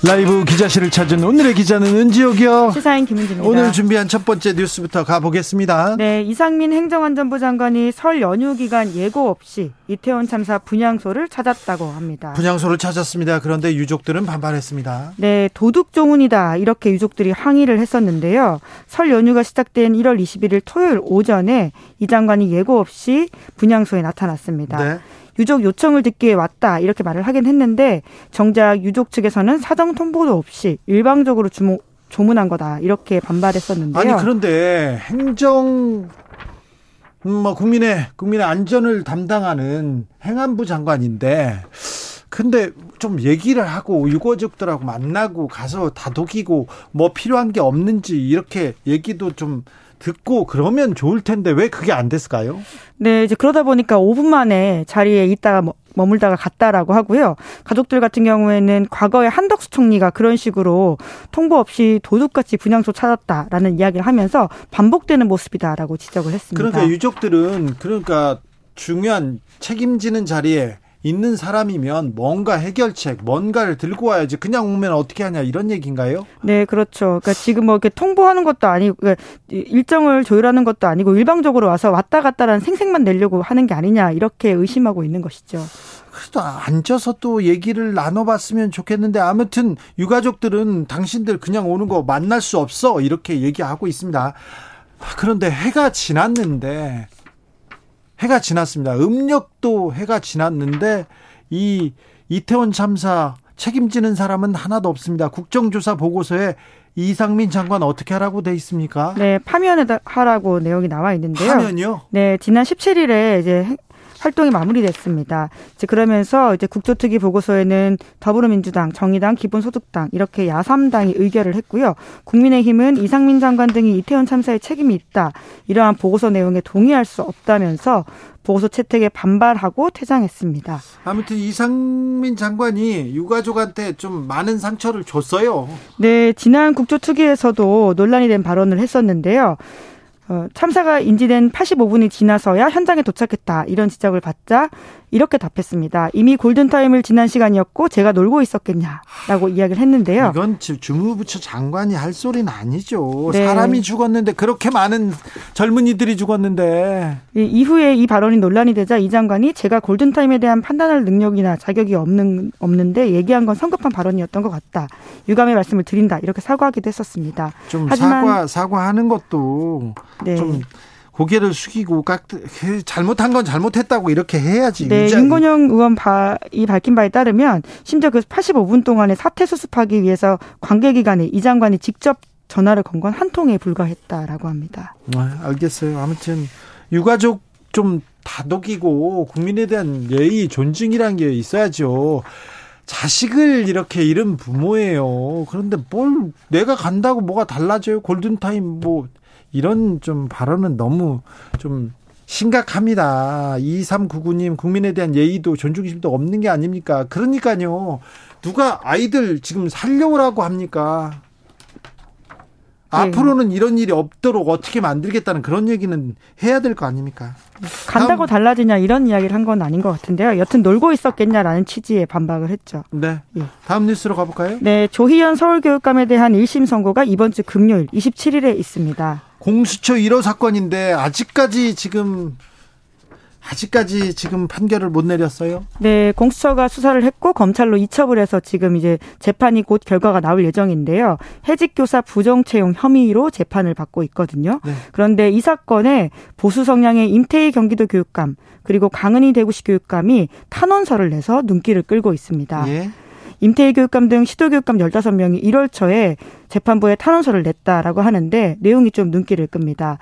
라이브 기자실을 찾은 오늘의 기자는 은지옥이요. 시사인 김은지입니다. 오늘 준비한 첫 번째 뉴스부터 가보겠습니다. 네, 이상민 행정안전부 장관이 설 연휴 기간 예고 없이 이태원 참사 분향소를 찾았다고 합니다. 분향소를 찾았습니다. 그런데 유족들은 반발했습니다. 네, 도둑 조문이다 이렇게 유족들이 항의를 했었는데요. 설 연휴가 시작된 1월 21일 토요일 오전에 이 장관이 예고 없이 분향소에 나타났습니다. 네. 유족 요청을 듣기에 왔다 이렇게 말을 하긴 했는데 정작 유족 측에서는 사정 통보도 없이 일방적으로 주목, 조문한 거다 이렇게 반발했었는데요. 아니 그런데 행정 음, 뭐 국민의 국민의 안전을 담당하는 행안부 장관인데 근데 좀 얘기를 하고 유가족들하고 만나고 가서 다독이고 뭐 필요한 게 없는지 이렇게 얘기도 좀 듣고 그러면 좋을 텐데 왜 그게 안 됐을까요? 네, 이제 그러다 보니까 5분 만에 자리에 있다가 뭐 머물다가 갔다라고 하고요. 가족들 같은 경우에는 과거에 한덕수 총리가 그런 식으로 통보 없이 도둑같이 분향소 찾았다라는 이야기를 하면서 반복되는 모습이다라고 지적을 했습니다. 그러니까 유족들은 그러니까 중요한 책임지는 자리에 있는 사람이면 뭔가 해결책, 뭔가를 들고 와야지 그냥 오면 어떻게 하냐 이런 얘기인가요? 네, 그렇죠. 그러니까 지금 뭐 이렇게 통보하는 것도 아니고 그러니까 일정을 조율하는 것도 아니고 일방적으로 와서 왔다 갔다라는 생색만 내려고 하는 게 아니냐 이렇게 의심하고 있는 것이죠. 그래도 앉아서 또 얘기를 나눠봤으면 좋겠는데 아무튼 유가족들은 당신들 그냥 오는 거 만날 수 없어 이렇게 얘기하고 있습니다. 그런데 해가 지났는데 해가 지났습니다. 음력도 해가 지났는데 이 이태원 참사 책임지는 사람은 하나도 없습니다. 국정조사 보고서에 이상민 장관 어떻게 하라고 돼 있습니까? 네, 파면하라고 내용이 나와 있는데요. 파면요? 네, 지난 17일에 이제 활동이 마무리됐습니다. 이제 그러면서 이제 국조특위 보고서에는 더불어민주당, 정의당, 기본소득당 이렇게 야삼당이 의결을 했고요. 국민의힘은 이상민 장관 등이 이태원 참사에 책임이 있다. 이러한 보고서 내용에 동의할 수 없다면서 보고서 채택에 반발하고 퇴장했습니다. 아무튼 이상민 장관이 유가족한테 좀 많은 상처를 줬어요. 네, 지난 국조특위에서도 논란이 된 발언을 했었는데요. 어, 참사가 인지된 85분이 지나서야 현장에 도착했다. 이런 지적을 받자 이렇게 답했습니다. 이미 골든타임을 지난 시간이었고 제가 놀고 있었겠냐라고 이야기를 했는데요. 이건 주무부처 장관이 할 소리는 아니죠. 네. 사람이 죽었는데 그렇게 많은 젊은이들이 죽었는데. 이후에 이 발언이 논란이 되자 이 장관이 제가 골든타임에 대한 판단할 능력이나 자격이 없는 없는데 얘기한 건 성급한 발언이었던 것 같다. 유감의 말씀을 드린다. 이렇게 사과하기도 했었습니다. 좀 하지만 사과 사과하는 것도 네. 좀 고개를 숙이고 깍 잘못한 건 잘못했다고 이렇게 해야지. 네, 유자. 윤건영 의원 바, 이 밝힌 바에 따르면 심지어 그 85분 동안에 사태 수습하기 위해서 관계기관에 이 장관이 직접 전화를 건 건 한 통에 불과했다라고 합니다. 아, 알겠어요. 아무튼 유가족 좀 다독이고 국민에 대한 예의 존중이란 게 있어야죠. 자식을 이렇게 잃은 부모예요. 그런데 뭘 내가 간다고 뭐가 달라져요? 골든타임 뭐 이런 좀 발언은 너무 좀 심각합니다. 2399님 국민에 대한 예의도 존중심도 없는 게 아닙니까? 그러니까요. 누가 아이들 지금 살려오라고 합니까? 네. 앞으로는 이런 일이 없도록 어떻게 만들겠다는 그런 얘기는 해야 될 거 아닙니까? 간다고. 달라지냐 이런 이야기를 한 건 아닌 것 같은데요. 여튼 놀고 있었겠냐라는 취지의 반박을 했죠. 네. 예. 다음 뉴스로 가볼까요? 네. 조희연 서울교육감에 대한 1심 선고가 이번 주 금요일 27일에 있습니다. 공수처 1호 사건인데 아직까지 지금 아직까지 지금 판결을 못 내렸어요? 네, 공수처가 수사를 했고 검찰로 이첩을 해서 지금 이제 재판이 곧 결과가 나올 예정인데요. 해직 교사 부정 채용 혐의로 재판을 받고 있거든요. 네. 그런데 이 사건에 보수 성향의 임태희 경기도 교육감 그리고 강은희 대구시 교육감이 탄원서를 내서 눈길을 끌고 있습니다. 예. 임태희 교육감 등 시도 교육감 15명이 1월 초에 재판부에 탄원서를 냈다라고 하는데 내용이 좀 눈길을 끕니다.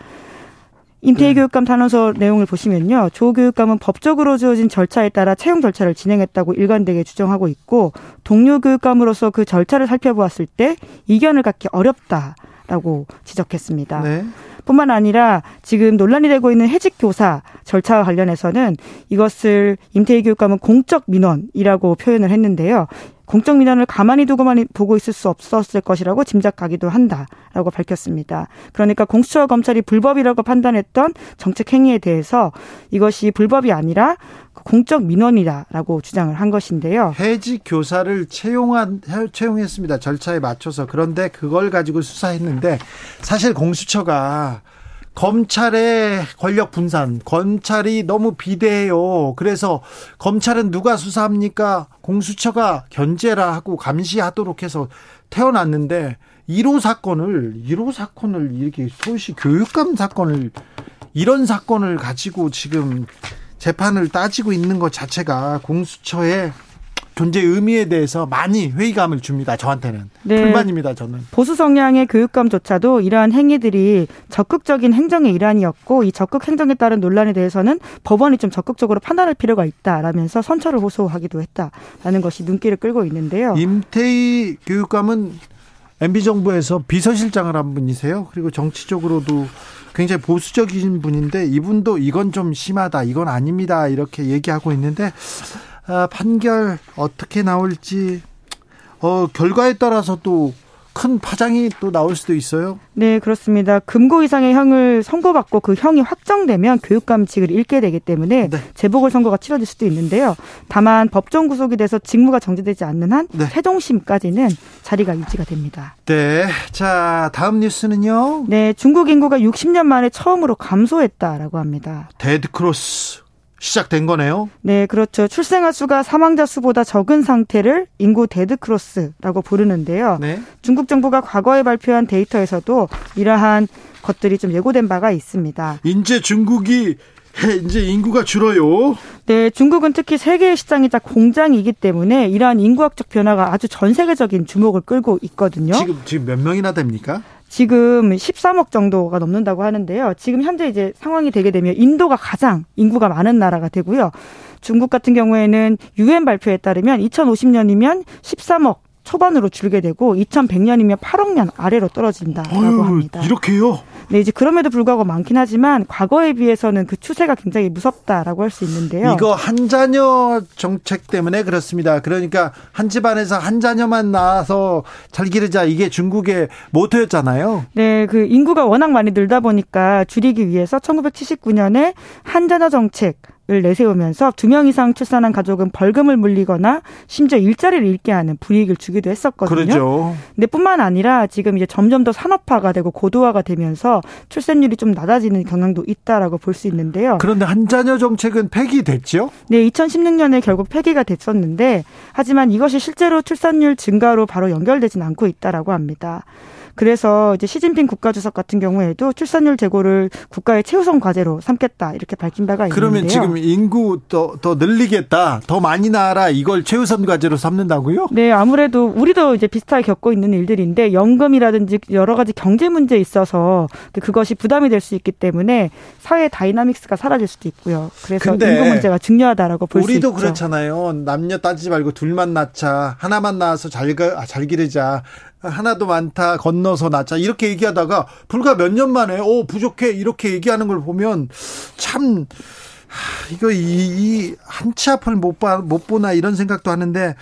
임태희 네. 교육감 탄원서 내용을 보시면요. 조 교육감은 법적으로 주어진 절차에 따라 채용 절차를 진행했다고 일관되게 주장하고 있고 동료 교육감으로서 그 절차를 살펴보았을 때 이견을 갖기 어렵다라고 지적했습니다. 네. 뿐만 아니라 지금 논란이 되고 있는 해직 교사 절차와 관련해서는 이것을 임태희 교육감은 공적 민원이라고 표현을 했는데요. 공적 민원을 가만히 두고만 보고 있을 수 없었을 것이라고 짐작하기도 한다라고 밝혔습니다. 그러니까 공수처와 검찰이 불법이라고 판단했던 정책 행위에 대해서 이것이 불법이 아니라 공적 민원이다라고 주장을 한 것인데요. 해직 교사를 채용한 채용했습니다. 절차에 맞춰서 그런데 그걸 가지고 수사했는데 사실 공수처가 검찰의 권력 분산, 검찰이 너무 비대해요. 그래서 검찰은 누가 수사합니까? 공수처가 견제라 하고 감시하도록 해서 태어났는데 1호 사건을 1호 사건을 이렇게 소시 교육감 사건을 이런 사건을 가지고 지금 재판을 따지고 있는 것 자체가 공수처의 존재 의미에 대해서 많이 회의감을 줍니다. 저한테는 네. 불만입니다. 저는 보수 성향의 교육감조차도 이러한 행위들이 적극적인 행정의 일환이었고 이 적극 행정에 따른 논란에 대해서는 법원이 좀 적극적으로 판단할 필요가 있다라면서 선처를 호소하기도 했다라는 것이 눈길을 끌고 있는데요. 임태희 교육감은 MB 정부에서 비서실장을 한 분이세요. 그리고 정치적으로도 굉장히 보수적인 분인데 이분도 이건 좀 심하다, 이건 아닙니다 이렇게 얘기하고 있는데 아, 판결 어떻게 나올지 어, 결과에 따라서 또 큰 파장이 또 나올 수도 있어요. 네, 그렇습니다. 금고 이상의 형을 선고받고 그 형이 확정되면 교육감직을 잃게 되기 때문에 네. 재보궐 선거가 치러질 수도 있는데요. 다만 법정 구속이 돼서 직무가 정지되지 않는 한 네. 최종심까지는 자리가 유지가 됩니다. 네. 자, 다음 뉴스는요. 네, 중국 인구가 60년 만에 처음으로 감소했다라고 합니다. 데드 크로스 시작된 거네요. 네, 그렇죠. 출생아 수가 사망자 수보다 적은 상태를 인구 데드크로스라고 부르는데요. 네. 중국 정부가 과거에 발표한 데이터에서도 이러한 것들이 좀 예고된 바가 있습니다. 이제 중국이 이제 인구가 줄어요. 네, 중국은 특히 세계의 시장이자 공장이기 때문에 이러한 인구학적 변화가 아주 전 세계적인 주목을 끌고 있거든요. 지금 지금 몇 명이나 됩니까? 지금 13억 정도가 넘는다고 하는데요. 지금 현재 이제 상황이 되게 되면 인도가 가장 인구가 많은 나라가 되고요. 중국 같은 경우에는 유엔 발표에 따르면 2050년이면 13억 초반으로 줄게 되고 2100년이면 8억 년 아래로 떨어진다라고 합니다. 이렇게요? 네, 이제 그럼에도 불구하고 많긴 하지만 과거에 비해서는 그 추세가 굉장히 무섭다라고 할 수 있는데요. 이거 한 자녀 정책 때문에 그렇습니다. 그러니까 한 집안에서 한 자녀만 낳아서 잘 기르자 이게 중국의 모토였잖아요. 네, 그 인구가 워낙 많이 늘다 보니까 줄이기 위해서 1979년에 한 자녀 정책 을 내세우면서 두 명 이상 출산한 가족은 벌금을 물리거나 심지어 일자리를 잃게 하는 불이익을 주기도 했었거든요. 그렇죠. 근데 뿐만 아니라 지금 이제 점점 더 산업화가 되고 고도화가 되면서 출산율이 좀 낮아지는 경향도 있다라고 볼 수 있는데요. 그런데 한 자녀 정책은 폐기됐죠? 네, 2016년에 결국 폐기가 됐었는데 하지만 이것이 실제로 출산율 증가로 바로 연결되진 않고 있다라고 합니다. 그래서 이제 시진핑 국가주석 같은 경우에도 출산율 제고를 국가의 최우선 과제로 삼겠다 이렇게 밝힌 바가 있는데요. 그러면 지금 인구 더, 더 늘리겠다, 더 많이 낳아라 이걸 최우선 과제로 삼는다고요? 네, 아무래도 우리도 이제 비슷하게 겪고 있는 일들인데 연금이라든지 여러 가지 경제 문제에 있어서 그것이 부담이 될 수 있기 때문에 사회 dynamics가 사라질 수도 있고요. 그래서 인구 문제가 중요하다라고 볼 수 있죠. 우리도 그렇잖아요. 남녀 따지지 말고 둘만 낳자, 하나만 낳아서 잘, 아, 잘 기르자. 하나도 많다 건너서 낳자 이렇게 얘기하다가 불과 몇 년 만에 오 부족해 이렇게 얘기하는 걸 보면 참 이거 이, 한치 앞을 못, 봐, 못 보나 이런 생각도 하는데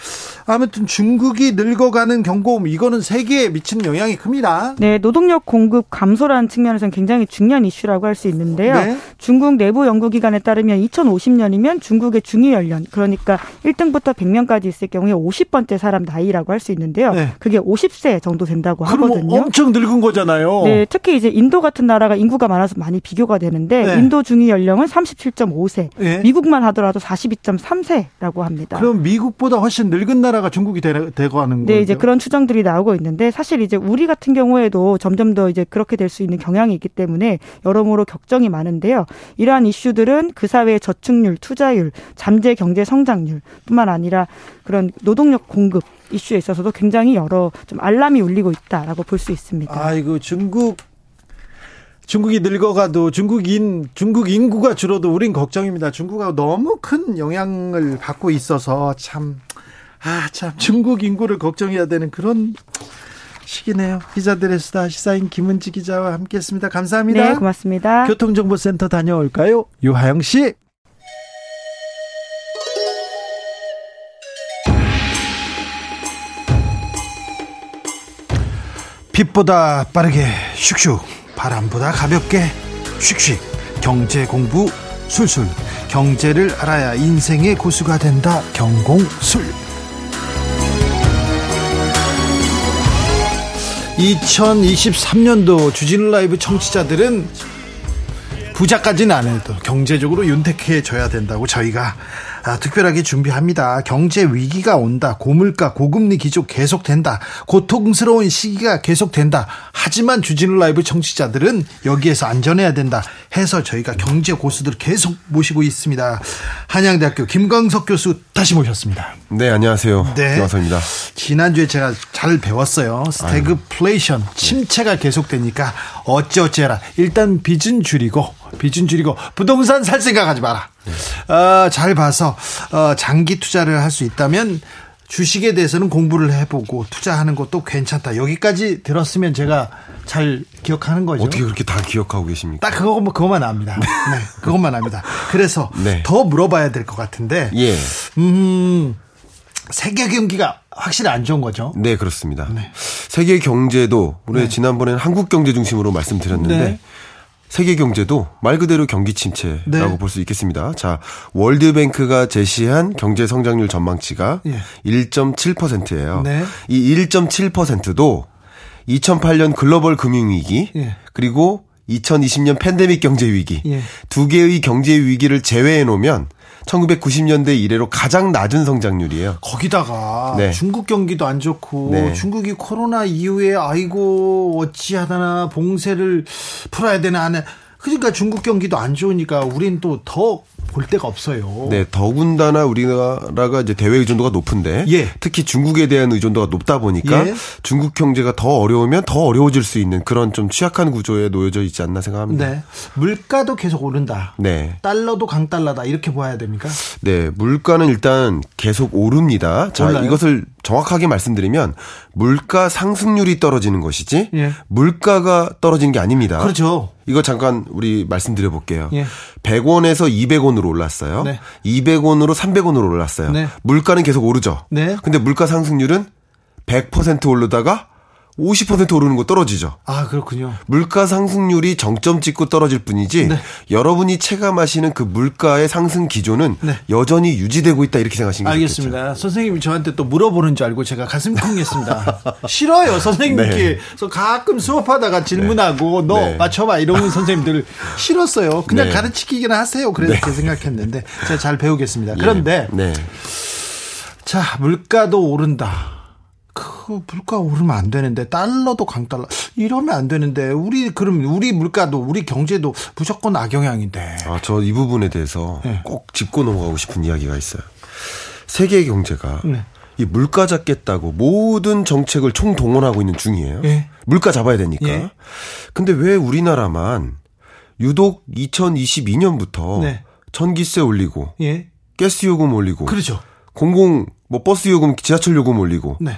아무튼 중국이 늙어가는 경고음 이거는 세계에 미치는 영향이 큽니다. 네, 노동력 공급 감소라는 측면에서는 굉장히 중요한 이슈라고 할 수 있는데요. 네. 중국 내부 연구기관에 따르면 2050년이면 중국의 중위 연령 그러니까 1등부터 100명까지 있을 경우에 50번째 사람 나이라고 할 수 있는데요. 네. 그게 50세 정도 된다고 하거든요. 엄청 늙은 거잖아요. 네, 특히 이제 인도 같은 나라가 인구가 많아서 많이 비교가 되는데 네. 인도 중위 연령은 37.5 세, 네. 미국만 하더라도 42.3세라고 합니다. 그럼 미국보다 훨씬 늙은 나라가 중국이 되, 고 하는 거죠? 네, 이제 그런 추정들이 나오고 있는데 사실 이제 우리 같은 경우에도 점점 더 이제 그렇게 될 수 있는 경향이 있기 때문에 여러모로 걱정이 많은데요. 이러한 이슈들은 그 사회의 저축률, 투자율, 잠재 경제 성장률뿐만 아니라 그런 노동력 공급 이슈에 있어서도 굉장히 여러 좀 알람이 울리고 있다라고 볼 수 있습니다. 아이고 중국 중국이 늙어가도 중국인 중국 인구가 줄어도 우린 걱정입니다. 중국하고 너무 큰 영향을 받고 있어서 참 아, 참, 중국 인구를 걱정해야 되는 그런 시기네요. 기자들의 수다 시사인 김은지 기자와 함께했습니다. 감사합니다. 네, 고맙습니다. 교통정보센터 다녀올까요? 유하영 씨. 빛보다 빠르게 슉슉 바람보다 가볍게. 슉슉. 경제 공부 술술. 경제를 알아야 인생의 고수가 된다. 경공술. 2023년도 주진우 라이브 청취자들은 부자까지는 안 해도 경제적으로 윤택해져야 된다고 저희가 아, 특별하게 준비합니다. 경제 위기가 온다. 고물가, 고금리 기조 계속된다. 고통스러운 시기가 계속된다. 하지만 주진우 라이브 청취자들은 여기에서 안전해야 된다. 해서 저희가 경제 고수들 계속 모시고 있습니다. 한양대학교 김광석 교수 다시 모셨습니다. 네, 안녕하세요. 네. 김광석입니다. 지난주에 제가 잘 배웠어요. 스태그플레이션, 침체가 계속되니까 어찌어찌해라. 일단 빚은 줄이고 빚은 줄이고 부동산 살 생각하지 마라. 어, 잘 봐서 어, 장기 투자를 할 수 있다면 주식에 대해서는 공부를 해보고 투자하는 것도 괜찮다. 여기까지 들었으면 제가 잘 기억하는 거죠. 어떻게 그렇게 다 기억하고 계십니까? 딱 그거 그것만 압니다. 네, 그것만 압니다. 그래서 네. 더 물어봐야 될 것 같은데. 예. 음. 세계 경기가 확실히 안 좋은 거죠. 네, 그렇습니다. 네. 세계 경제도 우리 네. 지난번에는 한국 경제 중심으로 말씀드렸는데 네. 세계 경제도 말 그대로 경기 침체라고 네. 볼수 있겠습니다. 자, 월드뱅크가 제시한 경제 성장률 전망치가 예. 1.7%예요. 네. 이 1.7%도 2008년 글로벌 금융 위기 예. 그리고 2020년 팬데믹 경제 위기 예. 두 개의 경제 위기를 제외해 놓으면 1990년대 이래로 가장 낮은 성장률이에요. 거기다가 네. 중국 경기도 안 좋고 네. 중국이 코로나 이후에 아이고 어찌하다나 봉쇄를 풀어야 되나 하는 그러니까 중국 경기도 안 좋으니까 우린 또 더 볼 데가 없어요. 네, 더군다나 우리나라가 이제 대외 의존도가 높은데 예. 특히 중국에 대한 의존도가 높다 보니까 예. 중국 경제가 더 어려우면 더 어려워질 수 있는 그런 좀 취약한 구조에 놓여져 있지 않나 생각합니다. 네. 물가도 계속 오른다. 네. 달러도 강달러다 이렇게 봐야 됩니까? 네, 물가는 일단 계속 오릅니다. 자, 올라요? 이것을 정확하게 말씀드리면 물가 상승률이 떨어지는 것이지 예. 물가가 떨어지는 게 아닙니다. 그렇죠. 이거 잠깐 우리 말씀드려 볼게요. 예. 100원에서 200원으로 올랐어요. 네. 200원으로 300원으로 올랐어요. 네. 물가는 계속 오르죠. 네. 근데 물가 상승률은 100% 오르다가 50% 오르는 거 떨어지죠. 아, 그렇군요. 물가 상승률이 정점 찍고 떨어질 뿐이지 네. 여러분이 체감하시는 그 물가의 상승 기조는 네. 여전히 유지되고 있다 이렇게 생각하시면 알겠습니다. 좋겠죠. 선생님이 저한테 또 물어보는 줄 알고 제가 가슴 쿵했습니다. 싫어요. 선생님께 네. 가끔 수업하다가 질문하고 네. 너 네. 맞춰봐 이러는 선생님들 싫었어요. 그냥 네. 가르치기나 하세요. 그래서 그렇게 생각했는데 제가 잘 배우겠습니다. 그런데 자 물가도 오른다. 그 물가 오르면 안 되는데 달러도 강달러 이러면 안 되는데 우리 그럼 우리 물가도 우리 경제도 무조건 악영향인데. 아 저 이 부분에 대해서 네. 꼭 짚고 넘어가고 싶은 이야기가 있어요. 세계 경제가 네. 이 물가 잡겠다고 모든 정책을 총 동원하고 있는 중이에요. 네. 물가 잡아야 되니까. 예. 근데 왜 우리나라만 유독 2022년부터 전기세 올리고 예. 가스 요금 올리고 그렇죠. 공공 뭐 버스 요금, 지하철 요금 올리고 네.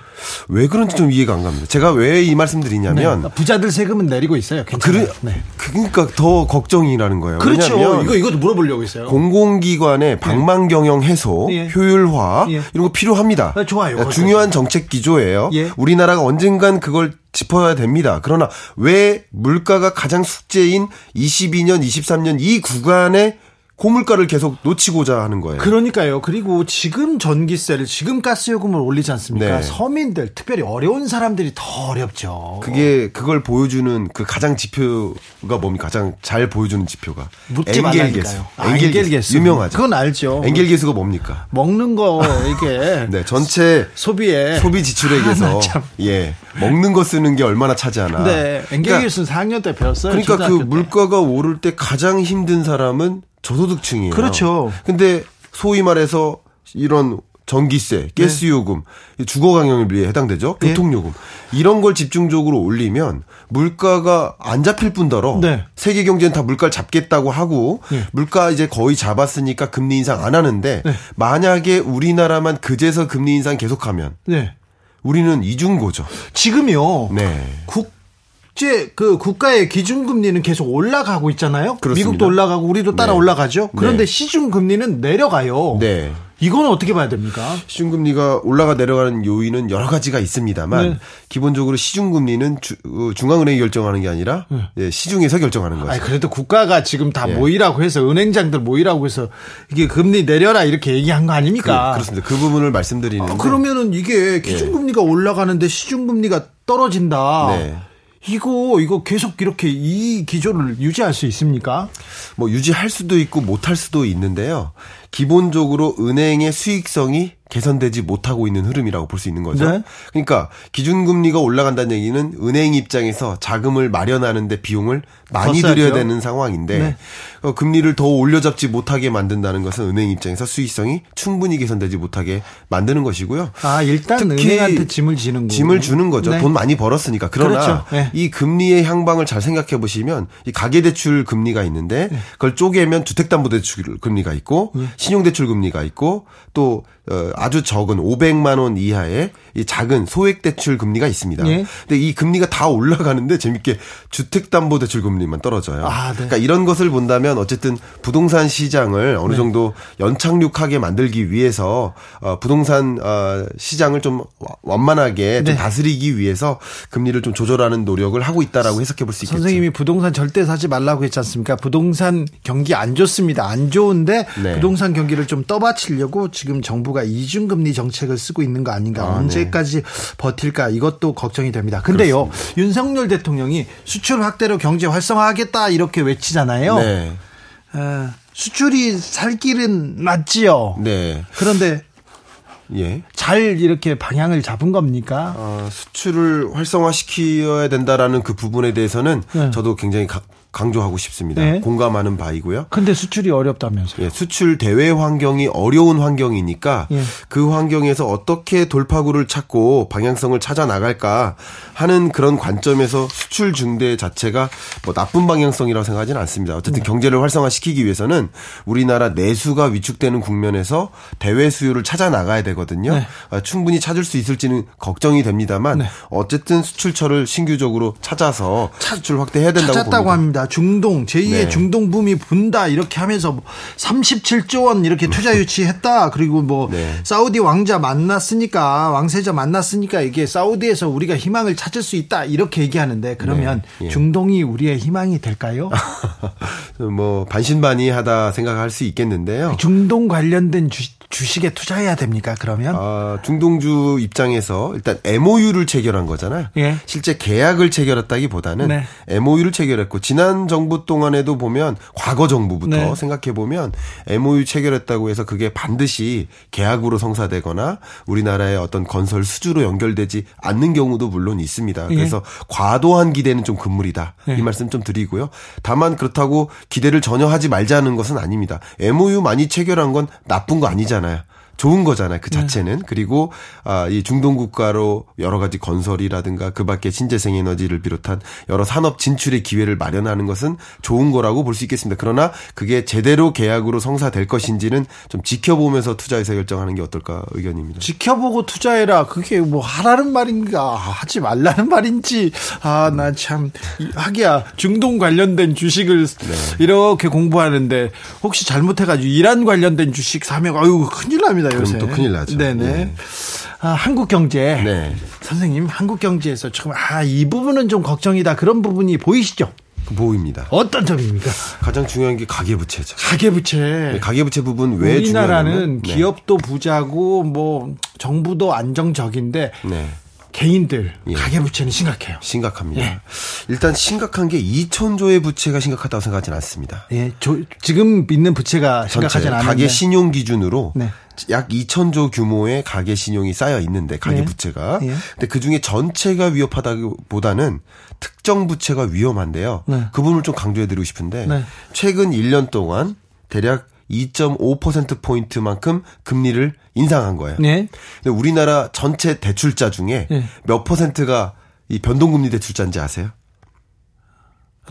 왜 그런지 좀 이해가 안 갑니다. 제가 왜 이 말씀드리냐면 네. 부자들 세금은 내리고 있어요. 괜찮아요. 그래, 네. 그러니까 더 걱정이라는 거예요. 그렇죠. 이거 이것도 물어보려고 했어요. 공공기관의 네. 방망 경영 해소, 예. 효율화 예. 이런 거 필요합니다. 아, 좋아요. 중요한 정책 기조예요. 예. 우리나라가 언젠간 그걸 짚어야 됩니다. 그러나 왜 물가가 가장 숙제인 22년, 23년 이 구간에 고물가를 계속 놓치고자 하는 거예요. 그러니까요. 그리고 지금 전기세를 지금 가스요금을 올리지 않습니까? 네. 서민들 특별히 어려운 사람들이 더 어렵죠. 그게 그걸 보여주는 그 가장 지표가 뭡니까? 가장 잘 보여주는 지표가 엔겔 개수. 아, 엔겔 개수 유명하죠. 그건 알죠. 엔겔 개수가 뭡니까? 먹는 거 이게 네 전체 소비에 소비 지출액에서 아, 예 먹는 거 쓰는 게 얼마나 차지하나. 네 엔겔 개수는 그러니까, 4학년 때 배웠어요. 그러니까 그 물가가 오를 때 가장 힘든 사람은 저소득층이에요. 그렇죠. 근데 소위 말해서 이런 전기세, 가스 요금, 네. 주거 강령에 해당되죠. 네. 교통 요금. 이런 걸 집중적으로 올리면 물가가 안 잡힐 뿐더러 네. 세계 경제는 다 물가를 잡겠다고 하고 네. 물가 이제 거의 잡았으니까 금리 인상 안 하는데 네. 만약에 우리나라만 그제서 금리 인상 계속하면 네. 우리는 이중고죠. 지금요. 네. 국 국제 그 국가의 기준 금리는 계속 올라가고 있잖아요. 그렇습니다. 미국도 올라가고 우리도 따라 네. 올라가죠. 그런데 네. 시중 금리는 내려가요. 네. 이거는 어떻게 봐야 됩니까? 시중금리가 올라가 내려가는 요인은 여러 가지가 있습니다만 네. 기본적으로 시중금리는 주, 어, 중앙은행이 결정하는 게 아니라 네. 예, 시중에서 결정하는 거죠. 아니, 그래도 국가가 지금 다 네. 모이라고 해서 은행장들 모이라고 해서 이게 금리 내려라 이렇게 얘기한 거 아닙니까? 그, 렇습니다그 부분을 말씀드리는. 아, 그러면은 이게 기준금리가 올라가는데 시중금리가 떨어진다. 네. 이거 이거 계속 이렇게 이 기조를 유지할 수 있습니까? 뭐 유지할 수도 있고 못할 수도 있는데요. 기본적으로 은행의 수익성이 개선되지 못하고 있는 흐름이라고 볼 수 있는 거죠. 네. 그러니까 기준금리가 올라간다는 얘기는 은행 입장에서 자금을 마련하는데 비용을 많이 들여야 되는 상황인데 네. 어, 금리를 더 올려잡지 못하게 만든다는 것은 은행 입장에서 수익성이 충분히 개선되지 못하게 만드는 것이고요. 아 일단 은행한테 짐을 지는 거 짐을 주는 거죠. 네. 돈 많이 벌었으니까. 그러나 그렇죠. 네. 이 금리의 향방을 잘 생각해 보시면 이 가계대출 금리가 있는데 네. 그걸 쪼개면 주택담보대출 금리가 있고 네. 신용대출 금리가 있고 또 어, 아주 적은 500만 원 이하의 이 작은 소액 대출 금리가 있습니다. 예. 근데 이 금리가 다 올라가는데 재밌게 주택 담보 대출 금리만 떨어져요. 아, 네. 그러니까 이런 것을 본다면 어쨌든 부동산 시장을 어느 네. 정도 연착륙하게 만들기 위해서 어, 부동산 어, 시장을 좀 완만하게 좀 네. 다스리기 위해서 금리를 좀 조절하는 노력을 하고 있다라고 해석해 볼 수 있겠죠. 선생님이 부동산 절대 사지 말라고 했지 않습니까? 부동산 경기 안 좋습니다. 안 좋은데 네. 부동산 경기를 좀 떠받치려고 지금 정부가 정부가 이중금리 정책을 쓰고 있는 거 아닌가 아, 언제까지 네. 버틸까 이것도 걱정이 됩니다. 근데요 그렇습니다. 윤석열 대통령이 수출 확대로 경제 활성화하겠다 이렇게 외치잖아요. 네. 어, 수출이 살 길은 맞지요. 네. 그런데 예. 잘 이렇게 방향을 잡은 겁니까? 어, 수출을 활성화시켜야 된다라는 그 부분에 대해서는 네. 저도 굉장히 가, 강조하고 싶습니다. 네. 공감하는 바이고요. 근데 수출이 어렵다면서요? 예, 수출 대외 환경이 어려운 환경이니까 예. 그 환경에서 어떻게 돌파구를 찾고 방향성을 찾아 나갈까 하는 그런 관점에서 수출 증대 자체가 뭐 나쁜 방향성이라고 생각하지는 않습니다. 어쨌든 네. 경제를 활성화시키기 위해서는 우리나라 내수가 위축되는 국면에서 대외 수요를 찾아 나가야 되거든요. 네. 아, 충분히 찾을 수 있을지는 걱정이 됩니다만 네. 어쨌든 수출처를 신규적으로 찾아서 수출 확대해야 된다고 찾았다고 봅니다. 합니다. 중동 제2의 네. 중동 붐이 분다 이렇게 하면서 37조 뭐원 이렇게 투자 유치했다. 그리고 뭐 네. 사우디 왕자 만났으니까 왕세자 만났으니까 이게 사우디에서 우리가 희망을 찾을 수 있다 이렇게 얘기하는데 그러면 네. 예. 중동이 우리의 희망이 될까요? 뭐 반신반의하다 생각할 수 있겠는데요. 중동 관련된 주, 주식에 투자해야 됩니까? 그러면? 아, 중동주 입장에서 일단 MOU를 체결한 거잖아요. 예. 실제 계약을 체결했다기보다는 네. MOU를 체결했고 지난 정부 동안에도 보면 과거 정부부터 네. 생각해 보면 MOU 체결했다고 해서 그게 반드시 계약으로 성사되거나 우리나라의 어떤 건설 수주로 연결되지 않는 경우도 물론 있습니다. 예. 그래서 과도한 기대는 좀 금물이다. 예. 이 말씀 좀 드리고요. 다만 그렇다고 기대를 전혀 하지 말자는 것은 아닙니다. MOU 많이 체결한 건 나쁜 거 아니잖아요. Yeah. 좋은 거잖아요. 그 네. 자체는. 네. 그리고 아, 이 중동 국가로 여러 가지 건설이라든가 그 밖에 신재생 에너지를 비롯한 여러 산업 진출의 기회를 마련하는 것은 좋은 거라고 볼 수 있겠습니다. 그러나 그게 제대로 계약으로 성사될 것인지는 좀 지켜보면서 투자 의사 결정하는 게 어떨까 의견입니다. 지켜보고 투자해라. 그게 뭐 하라는 말인가 하지 말라는 말인지 아, 나 참 하기야 중동 관련된 주식을 네. 이렇게 공부하는데 혹시 잘못해 가지고 이란 관련된 주식 사면 아유 큰일 납니다. 그럼 요새. 또 큰일 나죠. 네네. 네. 아, 한국 경제. 네. 선생님, 한국 경제에서 지금 아, 이 부분은 좀 걱정이다. 그런 부분이 보이시죠? 보입니다. 어떤 점입니까? 가장 중요한 게 가계부채죠. 가계부채. 네, 가계부채 부분 왜 우리나라는 네. 기업도 부자고 뭐 정부도 안정적인데 네. 개인들 예. 가계부채는 심각해요. 심각합니다. 예. 일단 심각한 게 2천조의 부채가 심각하다고 생각하지는 않습니다. 예, 조, 지금 있는 부채가 심각하지 않은데 가계 신용 기준으로 네. 약 2천조 규모의 가계 신용이 쌓여 있는데 가계 네. 부채가. 예. 근데 그 중에 전체가 위협하다기보다는 특정 부채가 위험한데요. 네. 그 부분을 좀 강조해 드리고 싶은데 네. 최근 1년 동안 대략 2.5% 포인트만큼 금리를 인상한 거예요. 네. 근데 우리나라 전체 대출자 중에 네. 몇 퍼센트가 이 변동금리 대출자인지 아세요?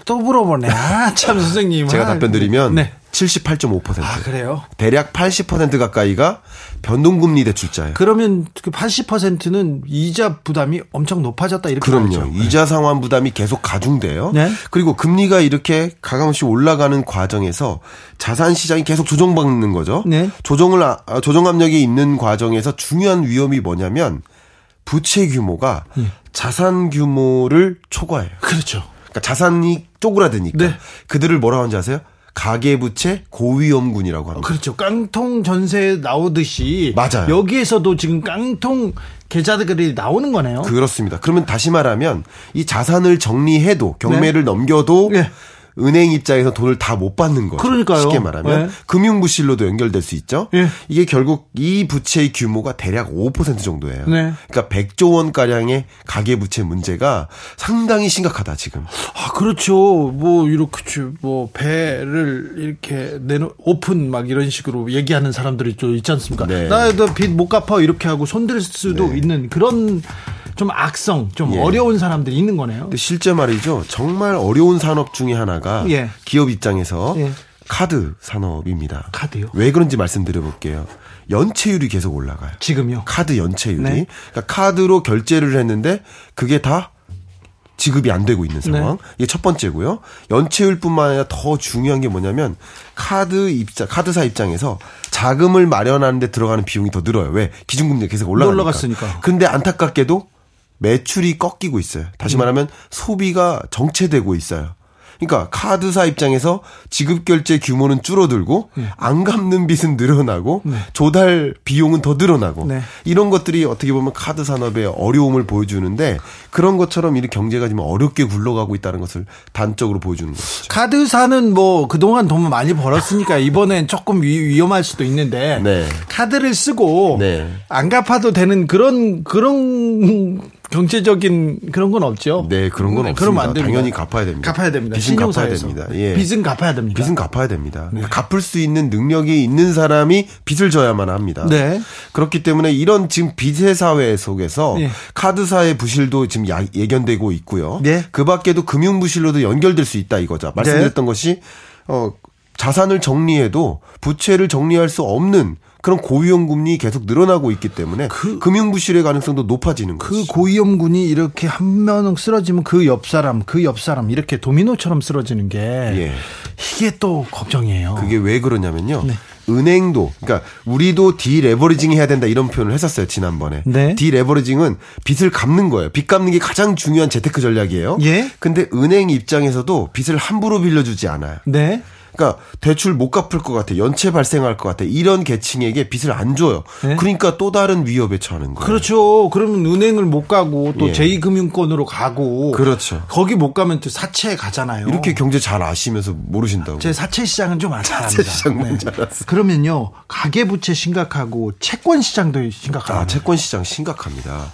또 물어보네. 아, 참 선생님. 제가 답변 드리면 네. 78.5%. 아, 그래요? 대략 80% 가까이가 변동금리 대출자예요. 그러면 그 80%는 이자 부담이 엄청 높아졌다 이렇게 그럼요. 말이죠. 네. 이자 상환 부담이 계속 가중돼요. 네? 그리고 금리가 이렇게 가감없이 올라가는 과정에서 자산 시장이 계속 조정받는 거죠. 네? 조정을 아, 조정 압력이 있는 과정에서 중요한 위험이 뭐냐면 부채 규모가 네. 자산 규모를 초과해요. 그렇죠. 그러니까 자산이 쪼그라드니까 네. 그들을 뭐라고 하는지 아세요? 가계부채 고위험군이라고 합니다. 그렇죠. 깡통 전세 나오듯이 맞아요. 여기에서도 지금 깡통 계좌들이 나오는 거네요. 그렇습니다. 그러면 다시 말하면 이 자산을 정리해도 경매를 네. 넘겨도 네. 은행 입장에서 돈을 다 못 받는 거죠. 그러니까요. 쉽게 말하면 네. 금융 부실로도 연결될 수 있죠. 네. 이게 결국 이 부채의 규모가 대략 5% 정도예요. 네. 그러니까 100조 원 가량의 가계 부채 문제가 상당히 심각하다 지금. 아 그렇죠. 뭐 이렇게 뭐 배를 이렇게 내놓 오픈 막 이런 식으로 얘기하는 사람들이 좀 있지 않습니까? 네. 나도 빚 못 갚아 이렇게 하고 손댈 수도 네. 있는 그런 좀 악성, 좀 예. 어려운 사람들이 있는 거네요. 실제 말이죠. 정말 어려운 산업 중에 하나가 예. 기업 입장에서 예. 카드 산업입니다. 카드요? 왜 그런지 말씀드려 볼게요. 연체율이 계속 올라가요. 지금요? 카드 연체율이. 네. 그러니까 카드로 결제를 했는데 그게 다 지급이 안 되고 있는 상황. 네. 이게 첫 번째고요. 연체율뿐만 아니라 더 중요한 게 뭐냐면 카드 입장, 카드사 입장에서 자금을 마련하는데 들어가는 비용이 더 늘어요. 왜? 기준금리가 계속 올라가니까. 올라갔으니까. 근데 안타깝게도 매출이 꺾이고 있어요. 다시 음. 말하면 소비가 정체되고 있어요. 그러니까 카드사 입장에서 지급 결제 규모는 줄어들고 네. 안 갚는 빚은 늘어나고 네. 조달 비용은 더 늘어나고 네. 이런 것들이 어떻게 보면 카드 산업의 어려움을 보여주는데 그런 것처럼 이 경제가 지금 어렵게 굴러가고 있다는 것을 단적으로 보여주는 거죠. 카드사는 뭐 그동안 돈 많이 벌었으니까 이번엔 조금 위, 험할 수도 있는데 네. 카드를 쓰고 네. 안 갚아도 되는 그런 그런 경제적인 그런 건 없죠. 네, 그런 건 네, 없습니다. 그러면 안 됩니다. 당연히 갚아야 됩니다. 갚아야 됩니다. 빚은 갚아야 됩니다. 예. 빚은 갚아야 됩니다. 빚은 갚아야 됩니다. 네. 갚을 수 있는 능력이 있는 사람이 빚을 져야만 합니다. 네. 그렇기 때문에 이런 지금 빚의 사회 속에서 네. 카드사의 부실도 지금 야, 예견되고 있고요. 네. 그 밖에도 금융 부실로도 연결될 수 있다 이거죠. 말씀드렸던 네. 것이 어 자산을 정리해도 부채를 정리할 수 없는 그런 고위험군이 계속 늘어나고 있기 때문에 그, 금융부실의 가능성도 높아지는 그 거죠. 그 고위험군이 이렇게 한 명 쓰러지면 그 옆 사람, 그 옆 사람 이렇게 도미노처럼 쓰러지는 게 예. 이게 또 걱정이에요. 그게 왜 그러냐면요. 네. 은행도 그러니까 우리도 디레버리징 해야 된다 이런 표현을 했었어요 지난번에. 네. 디레버리징은 빚을 갚는 거예요. 빚 갚는 게 가장 중요한 재테크 전략이에요. 예. 근데 은행 입장에서도 빚을 함부로 빌려주지 않아요. 네. 그러니까 대출 못 갚을 것 같아, 연체 발생할 것 같아 이런 계층에게 빚을 안 줘요. 네? 그러니까 또 다른 위협에 처하는 거예요. 그렇죠. 그러면 은행을 못 가고 또 예. 제2금융권으로 가고 그렇죠. 거기 못 가면 또 사채 가잖아요. 이렇게 경제 잘 아시면서 모르신다고. 제 사채 시장은 좀 알아요. 사채 시장 네. 알았어. 그러면요 가계 부채 심각하고 채권 시장도 심각하다. 아, 채권 시장 심각합니다.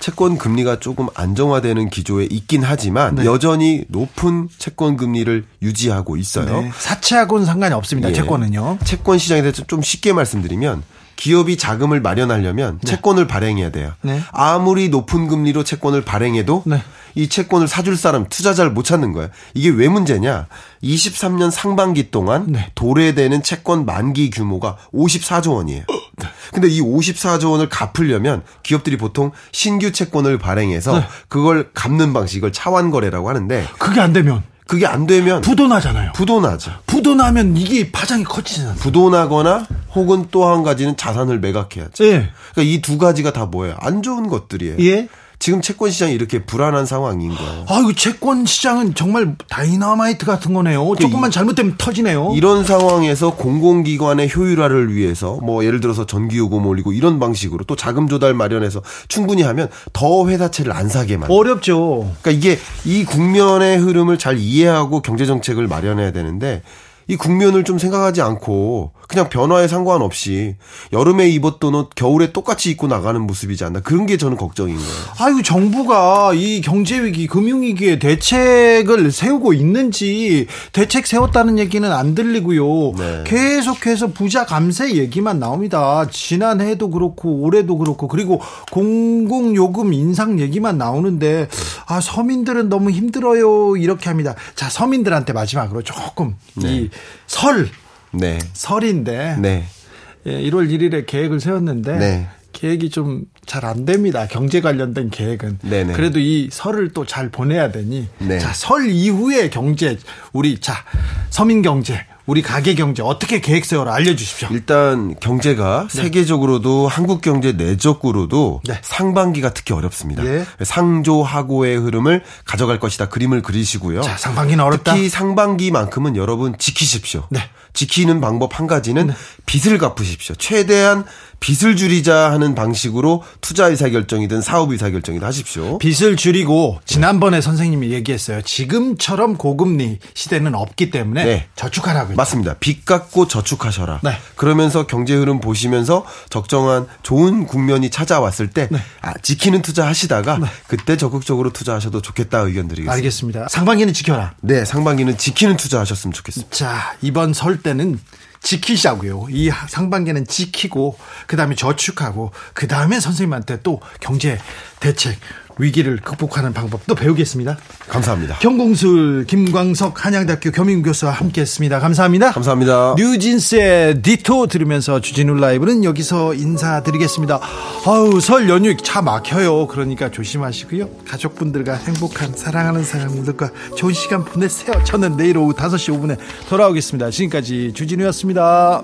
채권 금리가 조금 안정화되는 기조에 있긴 하지만 네. 여전히 높은 채권 금리를 유지하고 있어요. 네. 사채하고는 상관이 없습니다. 예. 채권은요. 채권 시장에 대해서 좀 쉽게 말씀드리면 기업이 자금을 마련하려면 네. 채권을 발행해야 돼요. 네. 아무리 높은 금리로 채권을 발행해도 네. 이 채권을 사줄 사람 투자자를 못 찾는 거예요. 이게 왜 문제냐? 23년 상반기 동안 네. 도래되는 채권 만기 규모가 54조 원이에요. 네. 근데 이 54조 원을 갚으려면 기업들이 보통 신규 채권을 발행해서 네. 그걸 갚는 방식을 차환 거래라고 하는데 그게 안 되면 그게 안 되면 부도나잖아요. 부도나죠. 부도나면 이게 파장이 커지잖아요. 부도나거나 혹은 또 한 가지는 자산을 매각해야죠. 예. 그러니까 이 두 가지가 다 뭐예요? 안 좋은 것들이에요. 예. 지금 채권 시장이 이렇게 불안한 상황인 거예요. 아, 이 채권 시장은 정말 다이너마이트 같은 거네요. 그 조금만 잘못되면 터지네요. 이런 상황에서 공공기관의 효율화를 위해서 뭐 예를 들어서 전기요금 올리고 이런 방식으로 또 자금 조달 마련해서 충분히 하면 더 회사채를 안 사게 만들. 어렵죠. 그러니까 이게 이 국면의 흐름을 잘 이해하고 경제 정책을 마련해야 되는데 이 국면을 좀 생각하지 않고 그냥 변화에 상관없이 여름에 입었던 옷 겨울에 똑같이 입고 나가는 모습이지 않나 그런 게 저는 걱정인 거예요. 아유 정부가 이 경제 위기, 금융 위기에 대책을 세우고 있는지 대책 세웠다는 얘기는 안 들리고요. 네. 계속해서 부자 감세 얘기만 나옵니다. 지난해도 그렇고 올해도 그렇고 그리고 공공 요금 인상 얘기만 나오는데 아 서민들은 너무 힘들어요 이렇게 합니다. 자 서민들한테 마지막으로 조금 네. 이 설, 네. 설인데 네. 예, 1월 1일에 계획을 세웠는데 네. 계획이 좀 잘 안 됩니다. 경제 관련된 계획은. 네네. 그래도 이 설을 또 잘 보내야 되니. 네. 자, 설 이후에 경제, 우리, 자, 서민 경제, 우리 가계 경제 어떻게 계획 세워라 알려주십시오. 일단 경제가 네. 세계적으로도 한국 경제 내적으로도 네. 상반기가 특히 어렵습니다. 예. 상조하고의 흐름을 가져갈 것이다 그림을 그리시고요. 자, 상반기는 어렵다. 특히 상반기만큼은 여러분 지키십시오. 네. 지키는 방법 한 가지는 네. 빚을 갚으십시오. 최대한 빚을 줄이자 하는 방식으로 투자 의사 결정이든 사업 의사 결정이든 하십시오. 빚을 줄이고 지난번에 선생님이 얘기했어요. 지금처럼 고금리 시대는 없기 때문에 네. 저축하라고. 맞습니다. 빚 갚고 저축하셔라. 네. 그러면서 경제 흐름 보시면서 적정한 좋은 국면이 찾아왔을 때 네. 아, 지키는 투자 하시다가 네. 그때 적극적으로 투자하셔도 좋겠다 의견 드리겠습니다. 알겠습니다. 상반기는 지켜라. 네, 상반기는 지키는 투자 하셨으면 좋겠습니다. 자, 이번 설 때는 지키자고요. 이 상반기는 지키고 그다음에 저축하고 그다음에 선생님한테 또 경제 대책 위기를 극복하는 방법도 배우겠습니다. 감사합니다. 경공술 김광석 한양대학교 겸임교수와 함께했습니다. 감사합니다. 감사합니다. 뉴진스의 디토 들으면서 주진우 라이브는 여기서 인사드리겠습니다. 아우 설 연휴 차 막혀요. 그러니까 조심하시고요. 가족분들과 행복한 사랑하는 사람들과 좋은 시간 보내세요. 저는 내일 오후 5시 5분에 돌아오겠습니다. 지금까지 주진우였습니다.